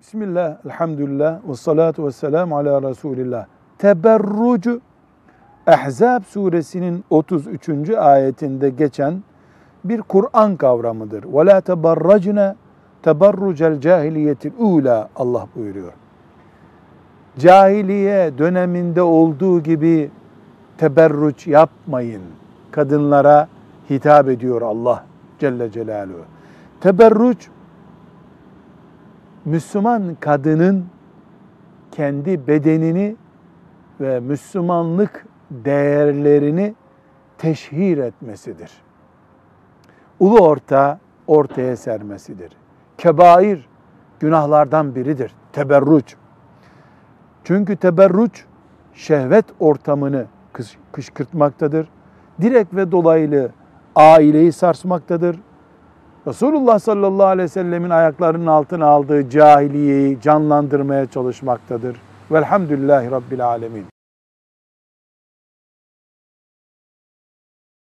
Bismillah, elhamdülillah, ve salatu ve selamu ala Resulillah. Teberrucu, Ahzab suresinin 33. ayetinde geçen bir Kur'an kavramıdır. Ve la teberracne teberrucel cahiliyetil Allah buyuruyor. Cahiliye döneminde olduğu gibi teberruç yapmayın. Kadınlara hitap ediyor Allah Celle Celaluhu. Teberruç Müslüman kadının kendi bedenini ve Müslümanlık değerlerini teşhir etmesidir. Ulu orta ortaya sermesidir. Kebair günahlardan biridir. Teberruç. Çünkü teberruç şehvet ortamını kışkırtmaktadır. Direkt ve dolaylı aileyi sarsmaktadır. Resulullah sallallahu aleyhi ve sellemin ayaklarının altına aldığı cahiliyeyi canlandırmaya çalışmaktadır. Velhamdülillahi Rabbil alemin.